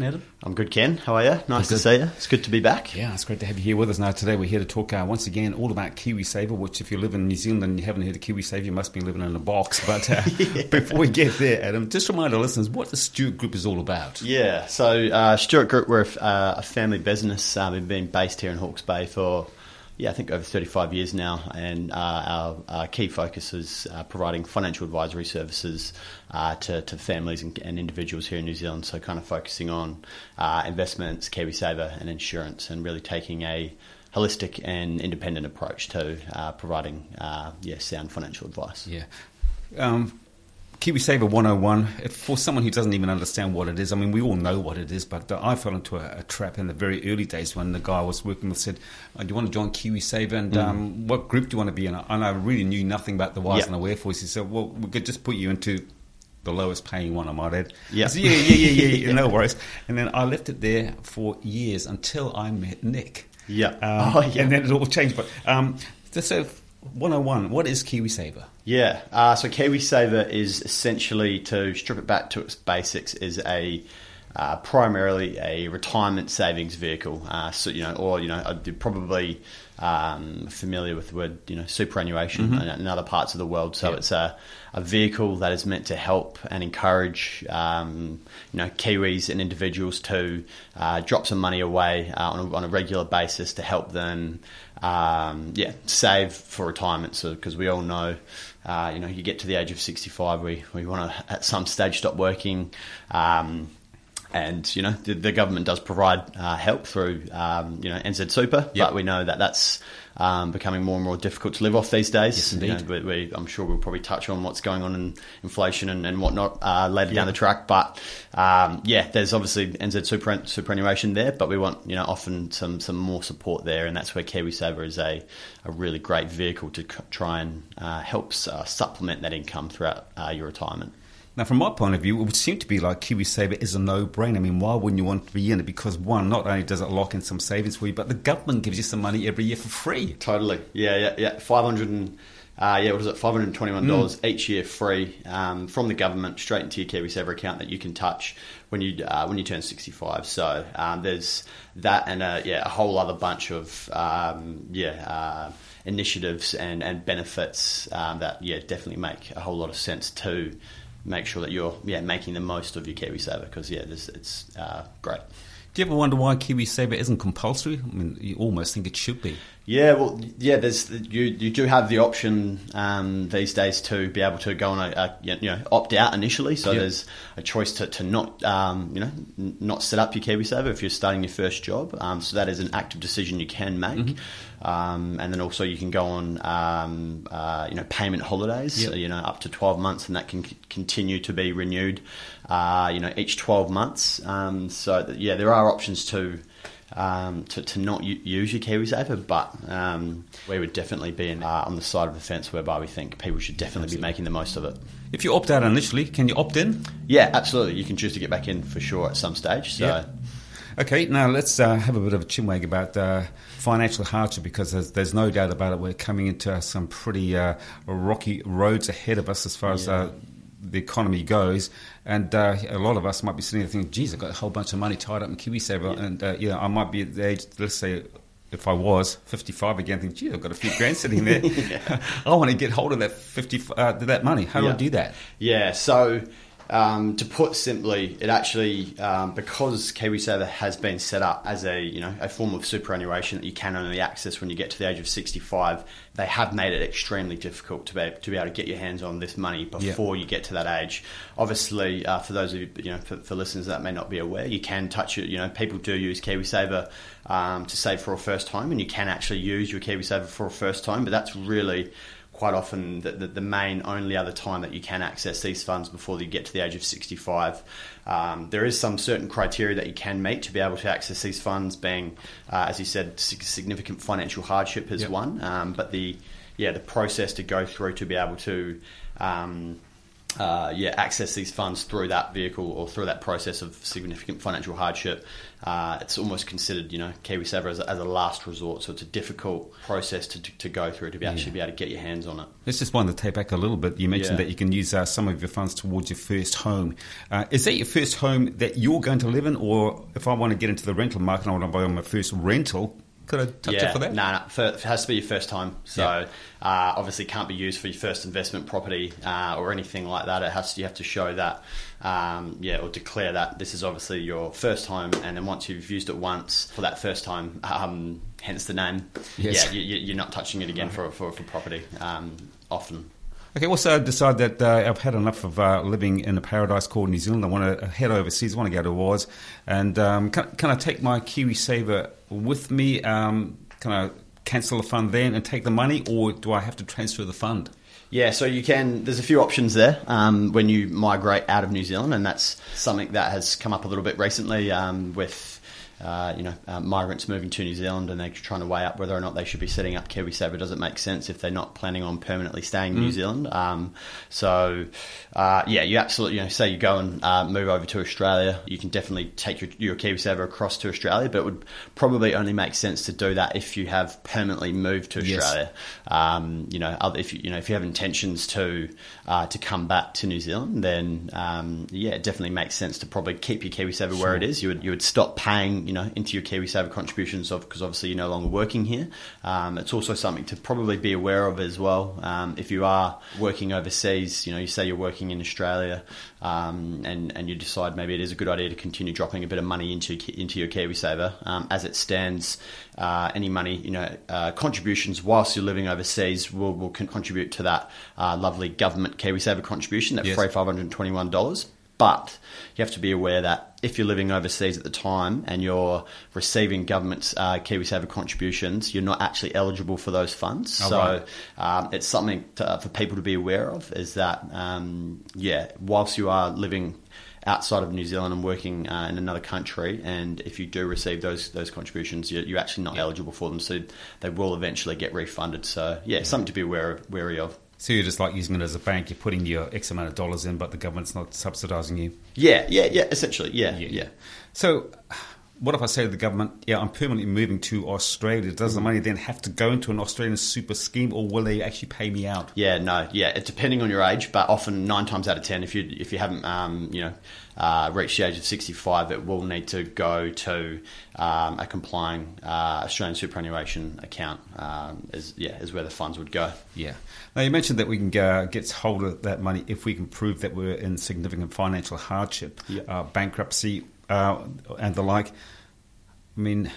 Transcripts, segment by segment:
Going, Adam? I'm good, Ken. How are you? Nice to see you. It's good to be back. Yeah, it's great to have you here with us. Now, today we're here to talk uh, once again all about KiwiSaver, which if you live in New Zealand and you haven't heard of KiwiSaver, you must be living in a box. But uh, yeah. before we get there, Adam, just remind our listeners what the Stewart Group is all about. Yeah, so uh, Stewart Group, we're a, uh, a family business. Uh, we've been based here in Hawke's Bay for yeah, I think over 35 years now, and uh, our, our, key focus is uh, providing financial advisory services uh, to, to families and, and, individuals here in New Zealand. So, kind of focusing on uh, investments, KiwiSaver, and insurance, and really taking a holistic and independent approach to uh, providing uh, yeah sound financial advice. Yeah. Um, KiwiSaver 101, for someone who doesn't even understand what it is, I mean, we all know what it is, but I fell into a, a trap in the very early days when the guy I was working with said, oh, Do you want to join KiwiSaver? And mm. um, what group do you want to be in? And I really knew nothing about the whys and the wherefores. He said, Well, we could just put you into the lowest paying one, I might add. Yeah. yeah, yeah, yeah, yeah, yeah, no worries. And then I left it there for years until I met Nick. Yeah. Um, oh, yeah. And then it all changed. But um, so 101, what is KiwiSaver? Yeah, uh, so KiwiSaver is essentially to strip it back to its basics is a uh, primarily a retirement savings vehicle. Uh, so you know, or you know, probably um, familiar with the word you know superannuation mm-hmm. in other parts of the world. So it's a, a vehicle that is meant to help and encourage um, you know Kiwis and individuals to uh, drop some money away uh, on a, on, a, regular basis to help them um, yeah save for retirement. So because we all know uh, you know, you get to the age of 65, we, we want to at some stage stop working. Um, and you know the, the, government does provide uh, help through um, you know NZ Super, yep. but we know that that's um, becoming more and more difficult to live off these days. Yes, indeed. You know, we, we, I'm sure we'll probably touch on what's going on in inflation and, and whatnot uh, later yep. down the track. But um, yeah, there's obviously NZ super, superannuation there, but we want you know often some some more support there, and that's where KiwiSaver is a, a really great vehicle to try and uh, help uh, supplement that income throughout uh, your retirement. Now, from my point of view, it would seem to be like KiwiSaver is a no-brainer. I mean, why wouldn't you want to be in it? Because one, not only does it lock in some savings for you, but the government gives you some money every year for free. Totally. Yeah, yeah, yeah. Five hundred and uh, yeah, what is it? Five hundred and twenty-one dollars mm. each year, free um, from the government, straight into your KiwiSaver account that you can touch when you uh, when you turn sixty-five. So um, there's that, and a, yeah, a whole other bunch of um, yeah. Uh, initiatives and, and benefits um, that yeah definitely make a whole lot of sense too make sure that you're yeah making the most of your KiwiSaver because yeah, this, it's uh, great. Do you ever wonder why KiwiSaver isn't compulsory? I mean, you almost think it should be. Yeah, well, yeah. There's you you do have the option um, these days to be able to go on a, a you know opt out initially. So there's a choice to, to not um, you know not set up your KiwiSaver if you're starting your first job. Um, so that is an active decision you can make. Mm-hmm. Um, and then also you can go on um, uh, you know payment holidays. Yep. So, you know up to 12 months, and that can c- continue to be renewed. Uh, you know each 12 months. Um, so yeah, there are options to um, to, to not u- use your KiwiSaver, but um, we would definitely be in, uh, on the side of the fence whereby we think people should definitely absolutely. be making the most of it. If you opt out initially, can you opt in? Yeah, absolutely. You can choose to get back in for sure at some stage. So. Yeah. Okay, now let's uh, have a bit of a chinwag about uh, financial hardship because there's, there's, no doubt about it. We're coming into some pretty uh, rocky roads ahead of us as far yeah. as uh, the economy goes. And uh, a lot of us might be sitting there thinking, geez, I've got a whole bunch of money tied up in KiwiSaver. Yeah. And, uh, you know, I might be at the age, let's say, if I was 55 again, think, gee, I've got a few grand sitting there. I want to get hold of that 50, uh, that money. How do yeah. I do that? Yeah, so Um, to put simply, it actually um, because KiwiSaver has been set up as a you know a form of superannuation that you can only access when you get to the age of sixty five. They have made it extremely difficult to be to be able to get your hands on this money before you get to that age. Obviously, uh, for those of you you know for, for, listeners that may not be aware, you can touch it. You know, people do use KiwiSaver um, to save for a first time, and you can actually use your KiwiSaver for a first time. But that's really quite often the, the, the, main only other time that you can access these funds before you get to the age of 65. Um, there is some certain criteria that you can meet to be able to access these funds, being, uh, as you said, significant financial hardship is yep. one, um, but the yeah the process to go through to be able to um, uh, yeah, access these funds through that vehicle or through that process of significant financial hardship. Uh, it's almost considered, you know, KiwiSaver as a, as a last resort. So it's a difficult process to, to, to go through to be actually be able to get your hands on it. Let's just wind the tape back a little bit. You mentioned yeah. that you can use uh, some of your funds towards your first home. Uh, is that your first home that you're going to live in, or if I want to get into the rental market, I want to buy my first rental? Could I touch yeah, it for that? No, no, it has to be your first time. So yeah. uh, obviously can't be used for your first investment property uh, or anything like that. It has to, you have to show that, um, yeah, or declare that this is obviously your first home, and then once you've used it once for that first time, um, hence the name. Yes. Yeah, you, are not touching it again for for, for property um, often. Okay, also decide that uh, I've had enough of uh, living in a paradise called New Zealand. I want to head overseas. I want to go to Oz, and um, can, can, I take my KiwiSaver with me? Um, can I cancel the fund then and take the money, or do I have to transfer the fund? Yeah, so you can. There's a few options there um, when you migrate out of New Zealand, and that's something that has come up a little bit recently um, with uh, you know, uh, migrants moving to New Zealand and they're trying to weigh up whether or not they should be setting up KiwiSaver. Does it make sense if they're not planning on permanently staying in mm. New Zealand? Um, so, uh, yeah, you absolutely, you know, say you go and uh, move over to Australia, you can definitely take your, your KiwiSaver across to Australia, but it would probably only make sense to do that if you have permanently moved to Australia. Yes. Um, you know, if you, you know, if you have intentions to uh, to come back to New Zealand, then um, yeah, it definitely makes sense to probably keep your KiwiSaver sure. where it is. You would you would stop paying, you know, into your KiwiSaver contributions of because obviously you're no longer working here. Um, it's also something to probably be aware of as well. Um, if you are working overseas, you know, you say you're working in Australia, um, and and you decide maybe it is a good idea to continue dropping a bit of money into into your KiwiSaver. Um, as it stands, uh, any money, you know, uh, contributions whilst you're living overseas will will contribute to that uh, lovely government KiwiSaver contribution, that yes. free five hundred twenty one dollars. But you have to be aware that if you're living overseas at the time and you're receiving government's uh, KiwiSaver contributions, you're not actually eligible for those funds. Oh, so right. um, it's something to, uh, for people to be aware of is that, um, yeah, whilst you are living outside of New Zealand and working uh, in another country, and if you do receive those those contributions, you're, you're actually not eligible for them, so they will eventually get refunded. So yeah, something to be aware wary of. So you're just like using it as a bank. You're putting your X amount of dollars in, but the government's not subsidising you. Yeah, yeah, yeah. Essentially, yeah, yeah. yeah. So, what if I say to the government, "Yeah, I'm permanently moving to Australia"? Does mm. the money then have to go into an Australian super scheme, or will they actually pay me out? Yeah, no, yeah. It's depending on your age, but often nine times out of ten, if you if you haven't, um, you know uh, reach the age of 65, it will need to go to um, a complying uh, Australian superannuation account. Um, is yeah, is where the funds would go. Yeah. Now you mentioned that we can uh, get hold of that money if we can prove that we're in significant financial hardship, uh, bankruptcy, uh, and the like. I mean,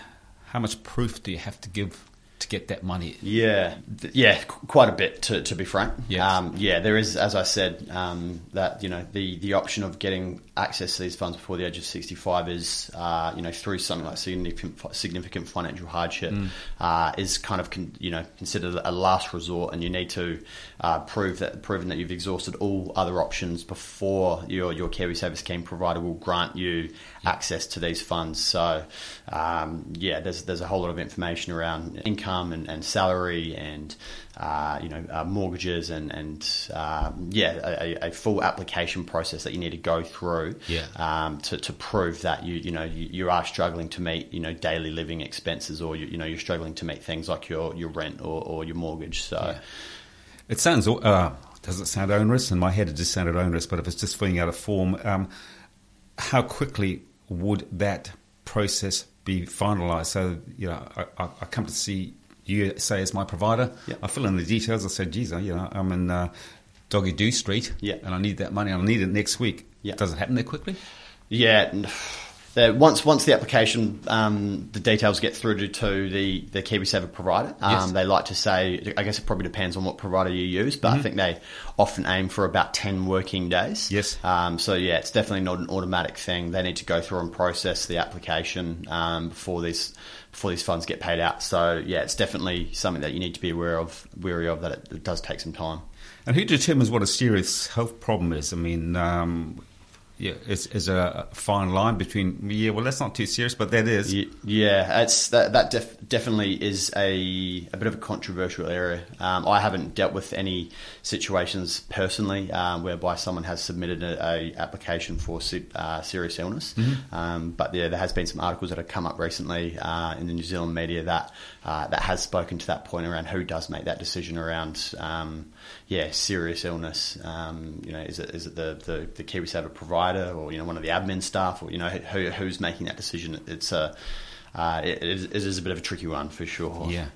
how much proof do you have to give to get that money? Yeah, yeah, quite a bit to, to be frank. Yes. Um, yeah, there is, as I said, um, that you know the, the option of getting access to these funds before the age of sixty five is uh, you know through something like significant significant financial hardship mm. uh, is kind of con, you know considered a last resort, and you need to uh, prove that proven that you've exhausted all other options before your your KiwiSaver scheme provider will grant you access to these funds. So um, yeah, there's there's a whole lot of information around income and, and salary and uh, you know uh, mortgages and and um, yeah a, a, full application process that you need to go through yeah. um, to, to prove that you you know you, you, are struggling to meet you know daily living expenses or you, you know you're struggling to meet things like your your rent or, or your mortgage. So yeah. it sounds. Uh, does it sound onerous? In my head, it just sounded onerous. But if it's just filling out a form, um, how quickly would that process be finalised? So, you know, I, I, come to see you, say, as my provider. I fill in the details. I said, geez, I, you know, I'm in uh, Doggy Doo Street yep. and I need that money. I need it next week. Yeah. Does it happen there quickly? Yeah. The, once once the application, um, the details get through to, to the, the KiwiSaver provider. Um, Yes. They like to say, I guess it probably depends on what provider you use, but Mm-hmm. I think they often aim for about 10 working days. Yes. Um, so, yeah, it's definitely not an automatic thing. They need to go through and process the application um, before these before these funds get paid out. So, yeah, it's definitely something that you need to be aware of, wary of, that it, it does take some time. And who determines what a serious health problem is? I mean, um, yeah, is, is a fine line between yeah, well, that's not too serious, but that is. Yeah, it's that that def- definitely is a, a bit of a controversial area. Um, I haven't dealt with any situations personally um, whereby someone has submitted a, a application for uh, serious illness, um, but yeah, there has been some articles that have come up recently uh, in the New Zealand media that uh, that has spoken to that point around who does make that decision around um, yeah serious illness. Um, you know, is it is it the the, the KiwiSaver provider or you know one of the admin staff or you know who, who's making that decision? It's a uh, it, it, is, a bit of a tricky one for sure. Yeah.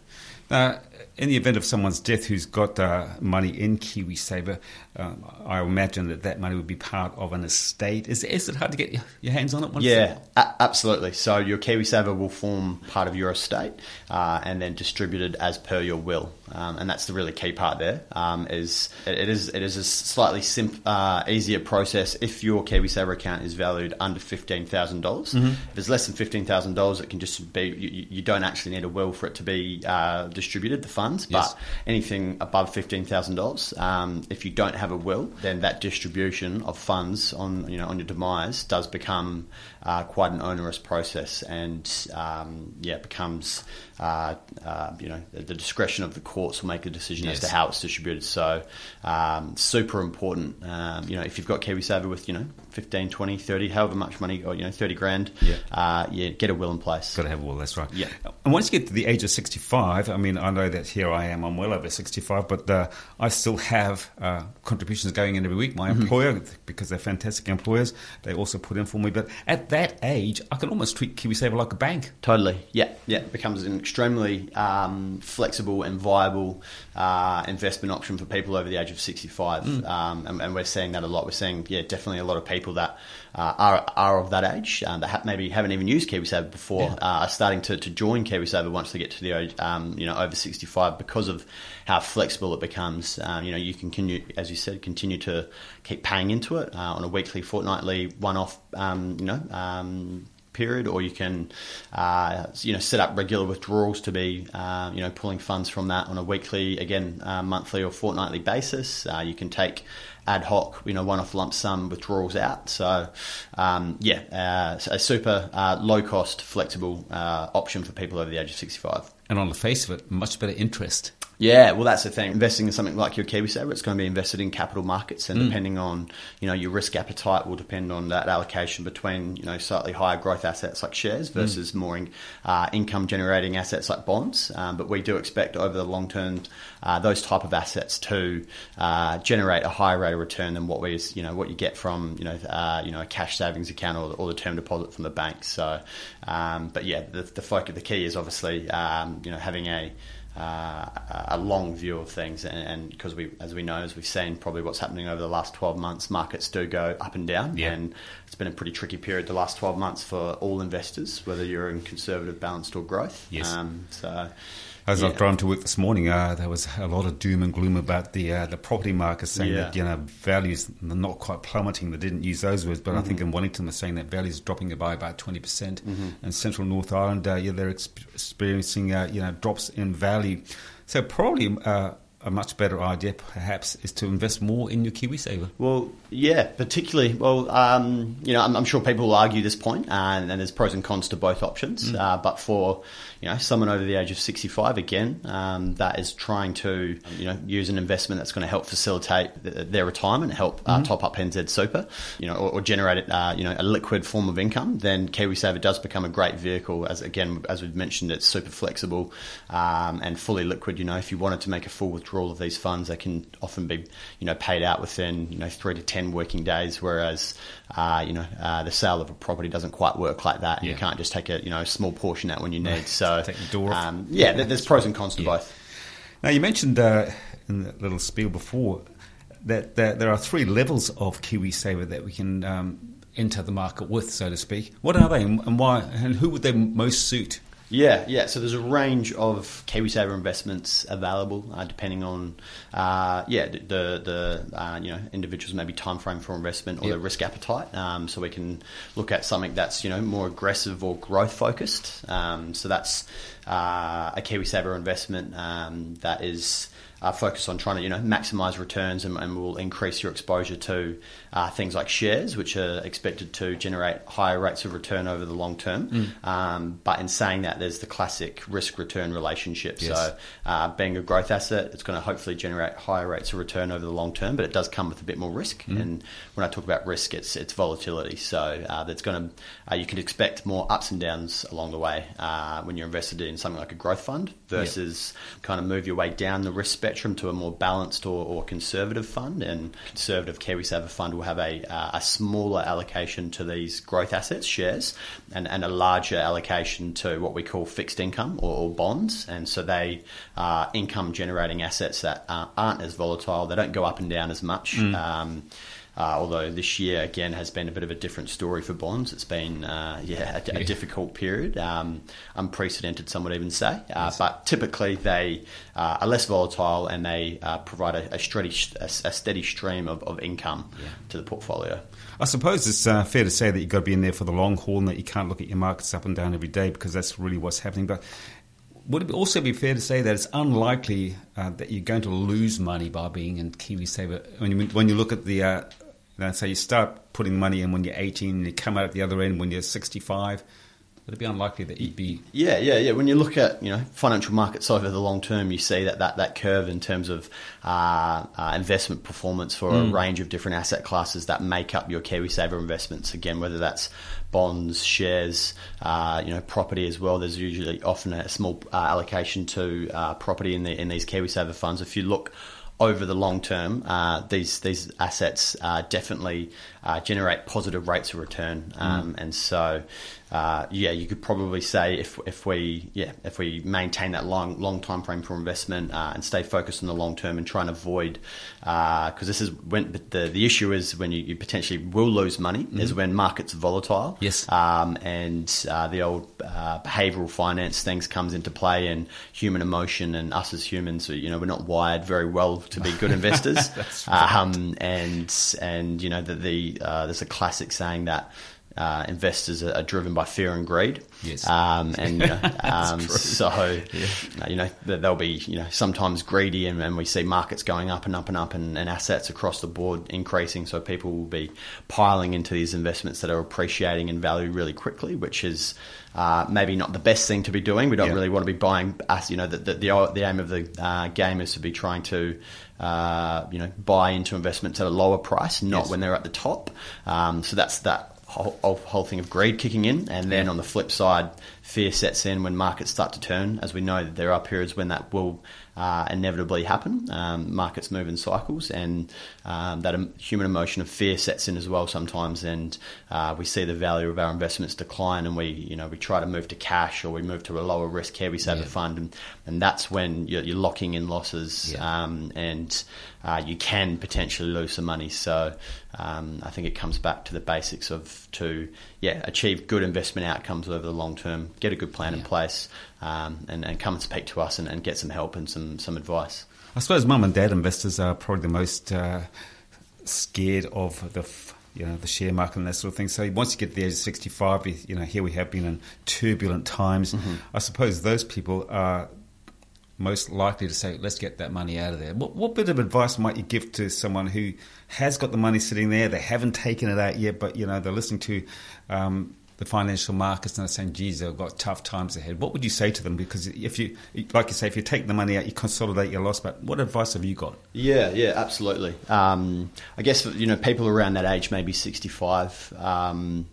Uh, in the event of someone's death who's got uh, money in KiwiSaver, um, I imagine that that money would be part of an estate. Is, is it hard to get your, hands on it? Once Yeah, a- absolutely. So your KiwiSaver will form part of your estate uh, and then distributed as per your will, um, and that's the really key part. There um, is it, it is it is a slightly simp, uh, easier process if your KiwiSaver account is valued under fifteen dollars. If it's less than fifteen thousand dollars, it can just be you, you don't actually need a will for it to be uh, distributed the funds, Yes. but anything above fifteen thousand dollars, um, if you don't have a will, then that distribution of funds on you know on your demise does become uh, quite an onerous process, and um, yeah, it becomes uh, uh, you know the, discretion of the courts will make a decision as to how it's distributed. So um, super important. Um, you know, if you've got KiwiSaver with you know 15, 20, 30, however much money, or you know thirty grand, Yeah. uh, yeah, get a will in place. Got to have a will, that's right. Yeah. And once you get to the age of 65, I mean, I know that here I am, I'm well over 65, but uh, I still have uh, contributions going in every week. My Mm-hmm. employer, because they're fantastic employers, they also put in for me. But at that age, I can almost treat KiwiSaver like a bank. Totally. Yeah. Yeah. It becomes an extremely um, flexible and viable uh, investment option for people over the age of 65. Um, and, and we're seeing that a lot. We're seeing, yeah, definitely a lot of people that uh, are, are of that age um, that ha- maybe haven't even used KiwiSaver before Yeah. uh, are starting to, to join KiwiSaver once they get to the age, um, you know, over 65 because of how flexible it becomes. Um, you know, you can, continue, as you said, continue to keep paying into it uh, on a weekly, fortnightly, one-off, um, you know, um, period, or you can, uh, you know, set up regular withdrawals to be, uh, you know, pulling funds from that on a weekly, again, uh, monthly or fortnightly basis. Uh, you can take ad hoc, you know, one-off lump sum withdrawals out. So, um, yeah, uh, a super uh, low-cost, flexible option for people over the age of 65. And on the face of it, much better interest. Yeah, well, that's the thing. Investing in something like your KiwiSaver, it's going to be invested in capital markets, and depending on you know your risk appetite, will depend on that allocation between you know slightly higher growth assets like shares versus more in, uh, income generating assets like bonds. Um, but we do expect over the long term uh, those type of assets to uh, generate a higher rate of return than what we you know what you get from you know uh, you know a cash savings account or, or the term deposit from the bank. So, um, but yeah, the, the focus, the key is obviously um, you know having a uh, a long view of things, and because we, as we know, as we've seen, probably what's happening over the last twelve months, markets do go up and down, Yeah. and it's been a pretty tricky period the last twelve months for all investors, whether you're in conservative, balanced, or growth. Yes. Um, so, As I yeah. was driving to work this morning, uh, there was a lot of doom and gloom about the uh, the property market, saying Yeah. that you know values are not quite plummeting. They didn't use those words, but I Mm-hmm. think in Wellington they're saying that values are dropping by about twenty percent, and Central North Island, uh, yeah, they're exp- experiencing uh, you know drops in value. So probably uh, a much better idea, perhaps, is to invest more in your KiwiSaver. Well, yeah, particularly. Well, um, you know, I'm, I'm sure people will argue this point, uh, and, and there's pros and cons to both options. Uh, but for you know someone over the age of 65, again, um, that is trying to you know use an investment that's going to help facilitate th- their retirement, help uh, top up NZ Super, you know, or, or generate uh, you know a liquid form of income. Then KiwiSaver does become a great vehicle. As again, as we've mentioned, it's super flexible um, and fully liquid. You know, if you wanted to make a full withdrawal of these funds, they can often be you know paid out within you know three to ten working days. Whereas uh, you know uh, the sale of a property doesn't quite work like that. Yeah. You can't just take a you know a small portion out when you need. So Take the door um, yeah, there- there's pros and cons to Yeah. both. Now, you mentioned uh, in the little spiel before that, that there are three levels of KiwiSaver that we can um, enter the market with, so to speak. What are they, and why, and who would they most suit? Yeah, yeah. So there's a range of KiwiSaver investments available, uh, depending on, uh, yeah, the the uh, you know individuals maybe time frame for investment or Yep. their risk appetite. Um, so we can look at something that's you know more aggressive or growth focused. Um, so that's uh, a KiwiSaver investment um, that is. Uh, focused on trying to you know maximize returns and, and will increase your exposure to uh, things like shares, which are expected to generate higher rates of return over the long term. Um, but in saying that, there's the classic risk return relationship. Yes. So uh, being a growth asset, it's going to hopefully generate higher rates of return over the long term, but it does come with a bit more risk. And when I talk about risk, it's it's volatility. So uh, that's going to uh, you can expect more ups and downs along the way uh, when you're invested in something like a growth fund versus kind of move your way down the risk spectrum to a more balanced or, or conservative fund. And conservative KiwiSaver fund will have a uh, a smaller allocation to these growth assets, shares, and, and a larger allocation to what we call fixed income or, or bonds. And so they are income generating assets that uh, aren't as volatile. They don't go up and down as much. Um, uh, although this year again has been a bit of a different story for bonds, it's been uh, yeah a, a difficult period, um, unprecedented, some would even say. Uh, But typically they uh, are less volatile and they uh, provide a, a steady a, a steady stream of, of income to the portfolio. I suppose it's uh, fair to say that you've got to be in there for the long haul and that you can't look at your markets up and down every day because that's really what's happening. But would it also be fair to say that it's unlikely uh, that you're going to lose money by being in KiwiSaver? When you, when you look at the, uh, you know, say you start putting money in when you're 18 and you come out at the other end when you're 65, would it be unlikely that you'd be Yeah, yeah, yeah. When you look at you know financial markets over the long term, you see that that, that curve in terms of uh, uh, investment performance for a range of different asset classes that make up your KiwiSaver investments. Again, whether that's bonds, shares, uh, you know, property as well. There's usually often a small uh, allocation to uh, property in the in these KiwiSaver funds. If you look over the long term, uh, these these assets uh, definitely uh, generate positive rates of return, um, and so uh, yeah, you could probably say if if we yeah if we maintain that long long time frame for investment uh, and stay focused on the long term and try and avoid because this is when the the issue is when you, you potentially will lose money is when markets are volatile. Yes. um, and uh, the old uh, behavioral finance things comes into play and human emotion and us as humans you know we're not wired very well to be good investors. Um, and and you know the, the uh, there's a classic saying that uh, investors are, driven by fear and greed Yes. um, and know, um, so uh, you know they'll be you know sometimes greedy and, and we see markets going up and up and up and, and assets across the board increasing so people will be piling into these investments that are appreciating in value really quickly which is uh, maybe not the best thing to be doing we don't Yeah. really want to be buying us you know the, the, the, the aim of the uh, game is to be trying to uh, you know buy into investments at a lower price not Yes. when they're at the top um, so that's that whole, whole thing of greed kicking in, and then on the flip side, fear sets in when markets start to turn. As we know, that there are periods when that will uh, inevitably happen. Um, markets move in cycles, and um, that human emotion of fear sets in as well sometimes, and uh, we see the value of our investments decline, and we you know we try to move to cash or we move to a lower risk KiwiSaver Yeah. fund, and, and that's when you're, you're locking in losses, Yeah. um, and uh, you can potentially lose some money. So um, I think it comes back to the basics of to yeah achieve good investment outcomes over the long term, get a good plan in place, um, and, and come and speak to us and, and get some help and some some advice. I suppose mum and dad investors are probably the most uh, scared of the f- you know the share market and that sort of thing. So once you get to the age of sixty five, you know here we have been in turbulent times. I suppose those people are most likely to say, "Let's get that money out of there." What, what bit of advice might you give to someone who has got the money sitting there, they haven't taken it out yet, but you know they're listening to um, the financial markets and they're saying, "Geez, they've got tough times ahead." What would you say to them? Because if you, like you say, if you take the money out, you consolidate your loss. But what advice have you got? Yeah, yeah, absolutely. Um, I guess you know people around that age, maybe sixty-five. Um,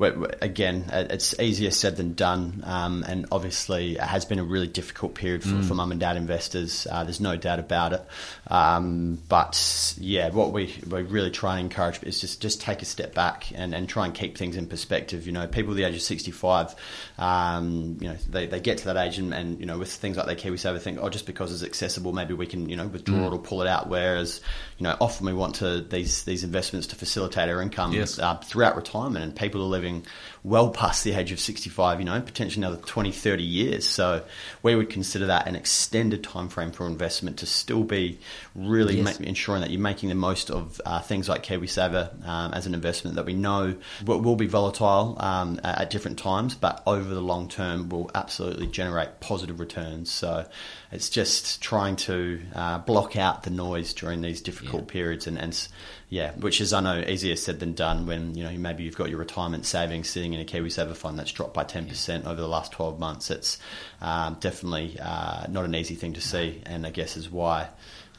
again, it's easier said than done, um, and obviously it has been a really difficult period for, mm. for mum and dad investors. Uh, there's no doubt about it. Um, but yeah, what we, we really try and encourage is just just take a step back and, and try and keep things in perspective. You know, people the age of 65, um, you know, they, they get to that age and, and, you know, with things like their KiwiSaver think, oh, just because it's accessible, maybe we can, you know, withdraw mm. it or pull it out. Whereas, you know, often we want to these these investments to facilitate our income yes. uh, throughout retirement, and people are living well past the age of 65, you know, potentially another 20, 30 years. So we would consider that an extended time frame for investment to still be really yes. ensuring that you're making the most of uh, things like KiwiSaver um, as an investment that we know will, will be volatile um, at different times, but over the long term will absolutely generate positive returns. So it's just trying to uh, block out the noise during these difficult yeah. periods and, and yeah, which is I know easier said than done when you know maybe you've got your retirement savings sitting in a KiwiSaver fund that's dropped by ten percent over the last twelve months. It's um, definitely uh, not an easy thing to see, and I guess is why.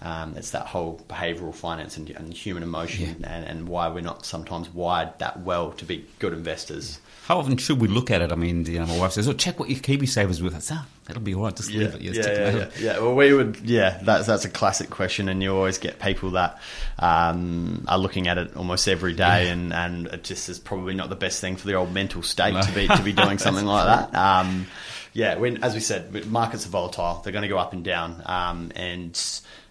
Um, it's that whole behavioural finance and, and human emotion, yeah. and, and why we're not sometimes wired that well to be good investors. How often should we look at it? I mean, you know, my wife says, "Oh, check what your KiwiSaver's with." I say, oh, "That'll be all right. Just yeah, leave it." yeah, yeah, yeah, yeah, Well, we would. Yeah, that's that's a classic question, and you always get people that um, are looking at it almost every day, yeah. and and it just is probably not the best thing for the old mental state no. to be to be doing something like that. Um, yeah, when as we said, markets are volatile; they're going to go up and down, um, and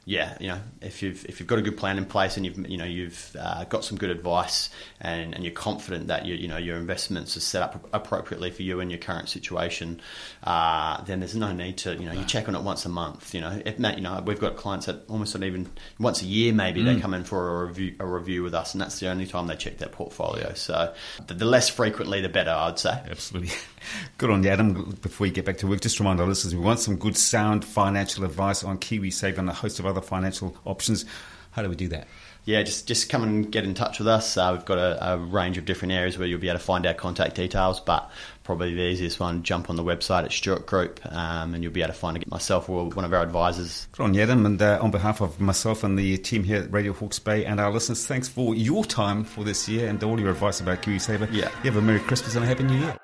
yeah, you know, if you've if you've got a good plan in place and you've you know you've uh, got some good advice and, and you're confident that you you know your investments are set up appropriately for you in your current situation, uh, then there's no need to you know you check on it once a month. You know, if, you know we've got clients that almost not even once a year maybe mm. they come in for a review a review with us, and that's the only time they check their portfolio. So the, the less frequently, the better, I'd say. Absolutely. Good on you, Adam. Before you get back to work, just remind our listeners we want some good, sound financial advice on KiwiSaver and a host of other financial options. How do we do that? yeah, just just come and get in touch with us. Uh, we've got a, a, range of different areas where you'll be able to find our contact details, but probably the easiest one, jump on the website at Stewart Group, um, and you'll be able to find myself or one of our advisors. Good on Adam, and uh, on behalf of myself and the team here at Radio Hawke's Bay and our listeners, thanks for your time for this year and all your advice about KiwiSaver. Yeah. You have a Merry Christmas and a Happy New Year.